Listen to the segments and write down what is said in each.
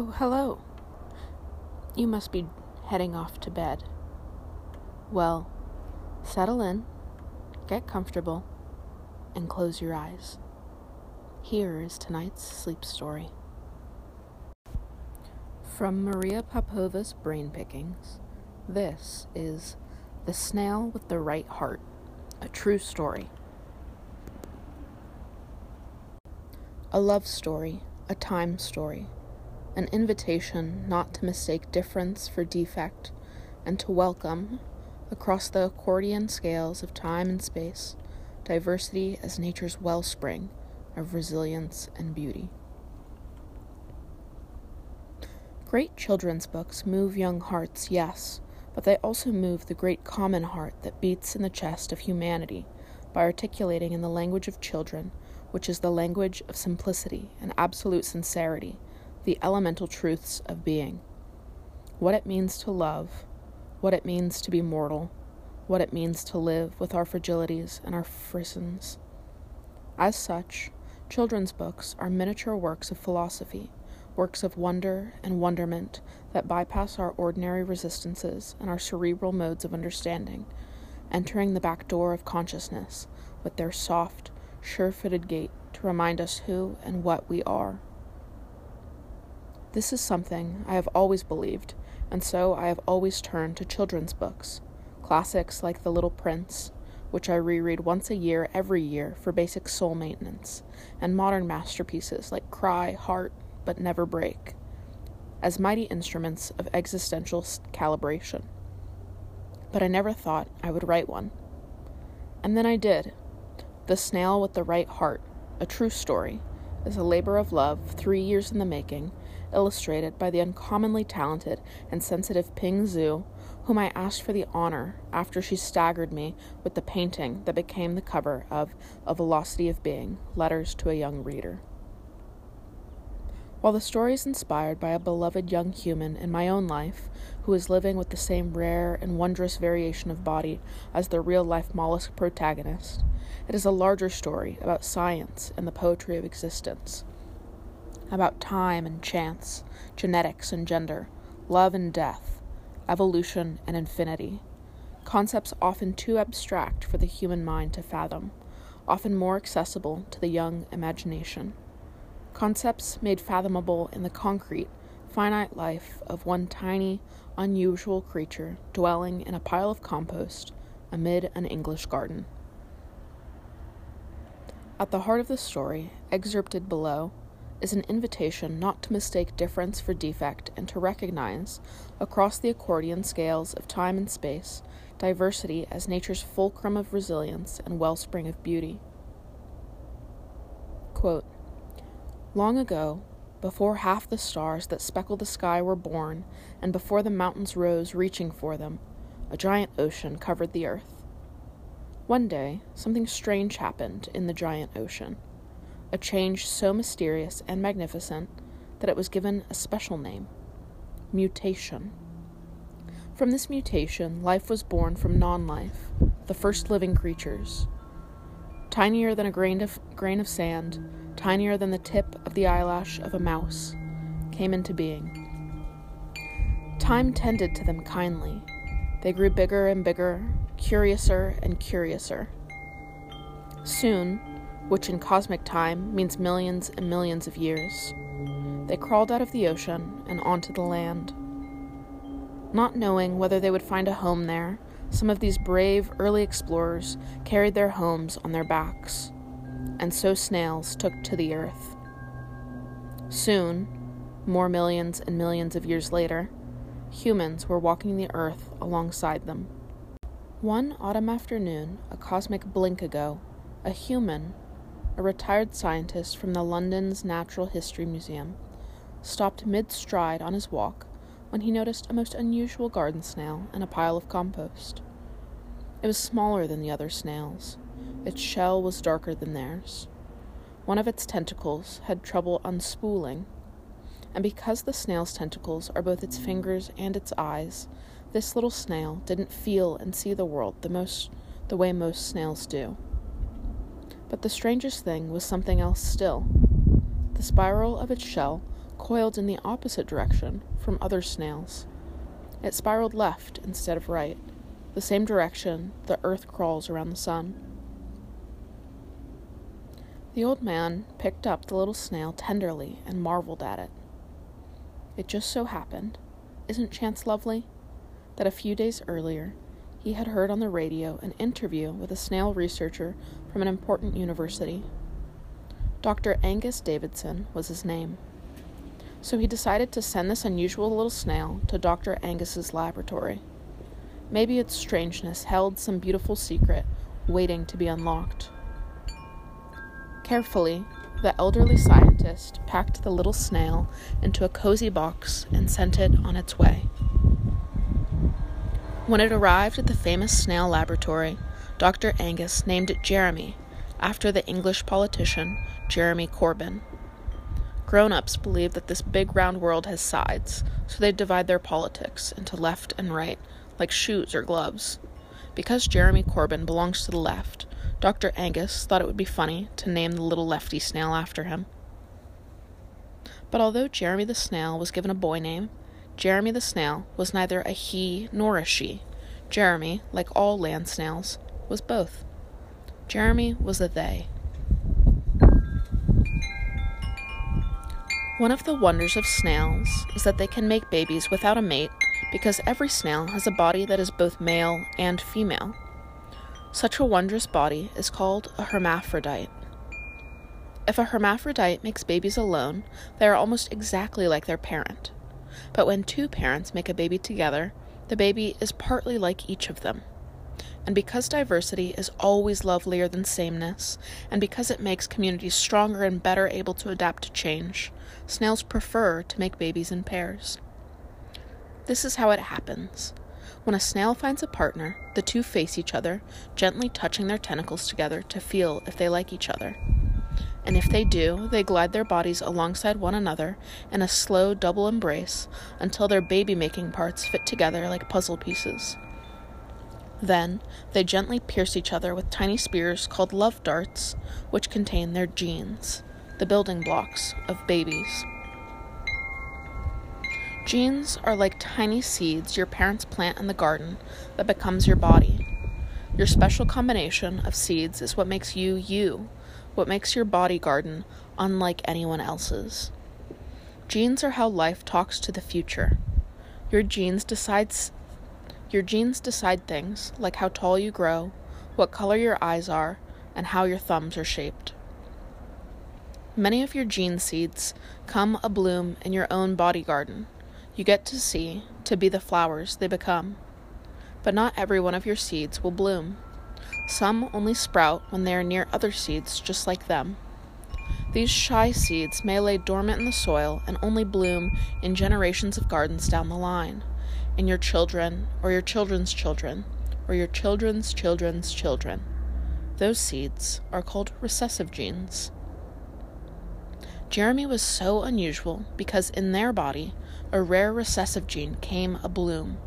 Oh, hello. You must be heading off to bed. Well, settle in, get comfortable, and close your eyes. Here is tonight's sleep story. From Maria Popova's Brain Pickings, this is The Snail with the Right Heart, a true story. A love story, a time story an invitation not to mistake difference for defect, and to welcome, across the accordion scales of time and space, diversity as nature's wellspring of resilience and beauty. Great children's books move young hearts, yes, but they also move the great common heart that beats in the chest of humanity by articulating in the language of children, which is the language of simplicity and absolute sincerity the elemental truths of being what it means to love, what it means to be mortal, what it means to live with our fragilities and our frissons. As such, children's books are miniature works of philosophy, works of wonder and wonderment that bypass our ordinary resistances and our cerebral modes of understanding, entering the back door of consciousness with their soft, sure footed gait to remind us who and what we are. This is something I have always believed, and so I have always turned to children's books, classics like The Little Prince, which I reread once a year every year for basic soul maintenance, and modern masterpieces like Cry, Heart, but Never Break, as mighty instruments of existential calibration. But I never thought I would write one. And then I did. The Snail with the Right Heart, a true story, is a labor of love, three years in the making, illustrated by the uncommonly talented and sensitive Ping Zhu, whom I asked for the honor after she staggered me with the painting that became the cover of A Velocity of Being Letters to a Young Reader. While the story is inspired by a beloved young human in my own life, who is living with the same rare and wondrous variation of body as the real life mollusk protagonist, it is a larger story about science and the poetry of existence about time and chance, genetics and gender, love and death, evolution and infinity. Concepts often too abstract for the human mind to fathom, often more accessible to the young imagination. Concepts made fathomable in the concrete, finite life of one tiny, unusual creature dwelling in a pile of compost amid an English garden. At the heart of the story, excerpted below, is an invitation not to mistake difference for defect and to recognize, across the accordion scales of time and space, diversity as nature's fulcrum of resilience and wellspring of beauty. Quote, Long ago, before half the stars that speckle the sky were born, and before the mountains rose reaching for them, a giant ocean covered the earth. One day, something strange happened in the giant ocean a change so mysterious and magnificent that it was given a special name mutation. From this mutation, life was born from non life, the first living creatures. Tinier than a grain of, grain of sand, tinier than the tip of the eyelash of a mouse, came into being. Time tended to them kindly. They grew bigger and bigger, curiouser and curiouser. Soon, which in cosmic time means millions and millions of years. They crawled out of the ocean and onto the land. Not knowing whether they would find a home there, some of these brave early explorers carried their homes on their backs, and so snails took to the earth. Soon, more millions and millions of years later, humans were walking the earth alongside them. One autumn afternoon, a cosmic blink ago, a human a retired scientist from the London's Natural History Museum, stopped mid stride on his walk when he noticed a most unusual garden snail in a pile of compost. It was smaller than the other snails. Its shell was darker than theirs. One of its tentacles had trouble unspooling, and because the snail's tentacles are both its fingers and its eyes, this little snail didn't feel and see the world the most the way most snails do. But the strangest thing was something else still. The spiral of its shell coiled in the opposite direction from other snails. It spiraled left instead of right, the same direction the earth crawls around the sun. The old man picked up the little snail tenderly and marveled at it. It just so happened, isn't chance lovely, that a few days earlier he had heard on the radio an interview with a snail researcher from an important university. Dr. Angus Davison was his name. So he decided to send this unusual little snail to Dr. Angus's laboratory. Maybe its strangeness held some beautiful secret waiting to be unlocked. Carefully, the elderly scientist packed the little snail into a cozy box and sent it on its way. When it arrived at the famous snail laboratory, Dr. Angus named it Jeremy, after the English politician Jeremy Corbyn. Grown ups believe that this big round world has sides, so they divide their politics into left and right, like shoes or gloves. Because Jeremy Corbyn belongs to the left, Dr. Angus thought it would be funny to name the little lefty snail after him. But although Jeremy the snail was given a boy name, Jeremy the snail was neither a he nor a she. Jeremy, like all land snails, was both. Jeremy was a they. One of the wonders of snails is that they can make babies without a mate because every snail has a body that is both male and female. Such a wondrous body is called a hermaphrodite. If a hermaphrodite makes babies alone, they are almost exactly like their parent. But when two parents make a baby together, the baby is partly like each of them. And because diversity is always lovelier than sameness, and because it makes communities stronger and better able to adapt to change, snails prefer to make babies in pairs. This is how it happens. When a snail finds a partner, the two face each other, gently touching their tentacles together to feel if they like each other. And if they do, they glide their bodies alongside one another in a slow double embrace until their baby making parts fit together like puzzle pieces. Then they gently pierce each other with tiny spears called love darts, which contain their genes the building blocks of babies. Genes are like tiny seeds your parents plant in the garden that becomes your body. Your special combination of seeds is what makes you you, what makes your body garden unlike anyone else's. Genes are how life talks to the future. Your genes decides your genes decide things like how tall you grow, what color your eyes are, and how your thumbs are shaped. Many of your gene seeds come a bloom in your own body garden. You get to see, to be the flowers they become. But not every one of your seeds will bloom. Some only sprout when they are near other seeds just like them. These shy seeds may lay dormant in the soil and only bloom in generations of gardens down the line, in your children, or your children's children, or your children's children's children. Those seeds are called recessive genes. Jeremy was so unusual because in their body, a rare recessive gene came a bloom.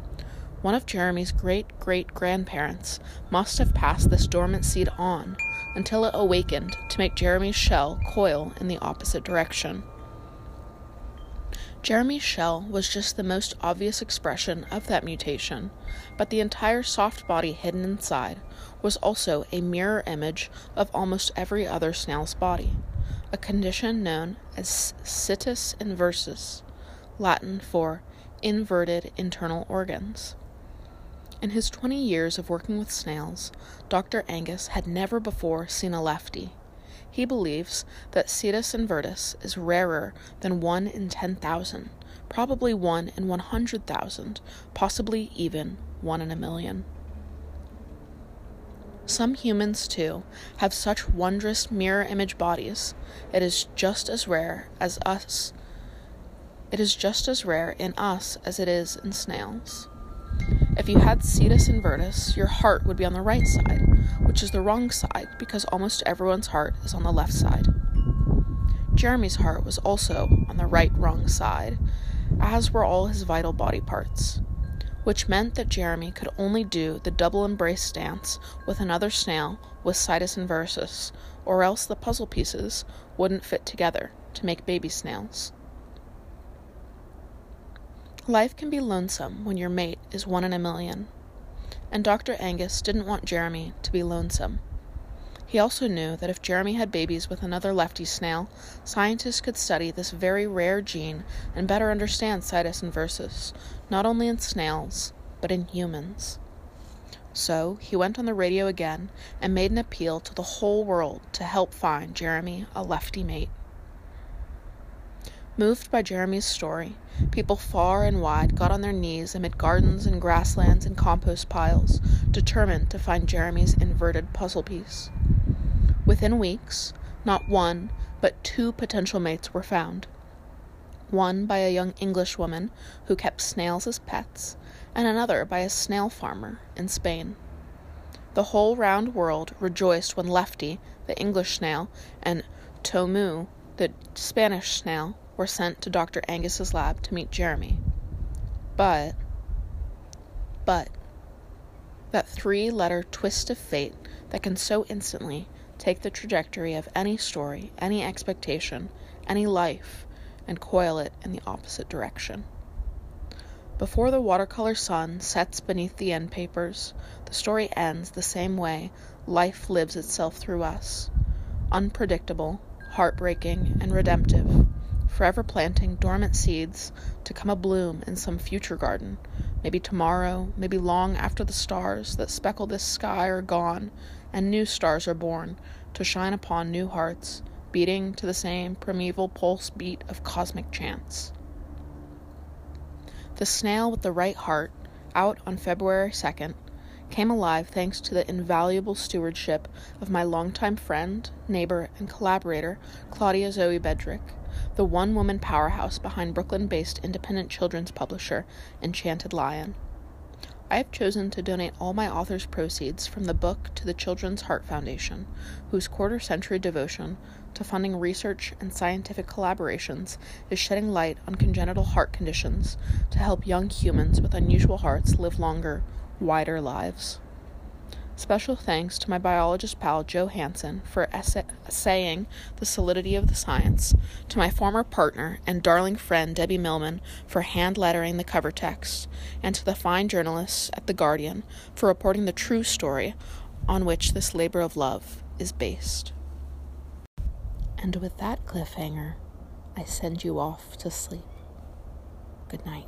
One of Jeremy's great great grandparents must have passed this dormant seed on until it awakened to make Jeremy's shell coil in the opposite direction. Jeremy's shell was just the most obvious expression of that mutation, but the entire soft body hidden inside was also a mirror image of almost every other snail's body a condition known as situs inversus, Latin for inverted internal organs. In his 20 years of working with snails, Dr. Angus had never before seen a lefty. He believes that situs inversus is rarer than 1 in 10,000, probably 1 in 100,000, possibly even 1 in a million. Some humans, too, have such wondrous mirror image bodies. It is just as rare as us. It is just as rare in us as it is in snails. If you had situs inversus, your heart would be on the right side, which is the wrong side because almost everyone's heart is on the left side. Jeremy's heart was also on the right wrong side, as were all his vital body parts which meant that Jeremy could only do the double embrace dance with another snail with situs inversus, or else the puzzle pieces wouldn't fit together to make baby snails. Life can be lonesome when your mate is one in a million. And Dr. Angus didn't want Jeremy to be lonesome. He also knew that if Jeremy had babies with another lefty snail, scientists could study this very rare gene and better understand situs inversus, not only in snails, but in humans. So he went on the radio again and made an appeal to the whole world to help find Jeremy a lefty mate. Moved by Jeremy's story, people far and wide got on their knees amid gardens and grasslands and compost piles, determined to find Jeremy's inverted puzzle piece. Within weeks, not one, but two potential mates were found. One by a young Englishwoman who kept snails as pets, and another by a snail farmer in Spain. The whole round world rejoiced when Lefty, the English snail, and Tomeu, the Spanish snail, were sent to Dr. Angus's lab to meet Jeremy. But, but, that three letter twist of fate that can so instantly take the trajectory of any story, any expectation, any life, and coil it in the opposite direction. Before the watercolor sun sets beneath the end papers, the story ends the same way life lives itself through us unpredictable, heartbreaking, and redemptive forever planting dormant seeds to come a bloom in some future garden, maybe tomorrow, maybe long after the stars that speckle this sky are gone and new stars are born to shine upon new hearts, beating to the same primeval pulse beat of cosmic chance. The snail with the right heart, out on February 2nd, came alive thanks to the invaluable stewardship of my longtime friend, neighbor, and collaborator, Claudia Zoe Bedrick the one woman powerhouse behind Brooklyn based independent children's publisher Enchanted Lion. I have chosen to donate all my author's proceeds from the book to the Children's Heart Foundation, whose quarter century devotion to funding research and scientific collaborations is shedding light on congenital heart conditions to help young humans with unusual hearts live longer, wider lives. Special thanks to my biologist pal Joe Hanson for essaying the solidity of the science, to my former partner and darling friend Debbie Millman for hand lettering the cover text, and to the fine journalists at The Guardian for reporting the true story on which this labor of love is based. And with that cliffhanger, I send you off to sleep. Good night.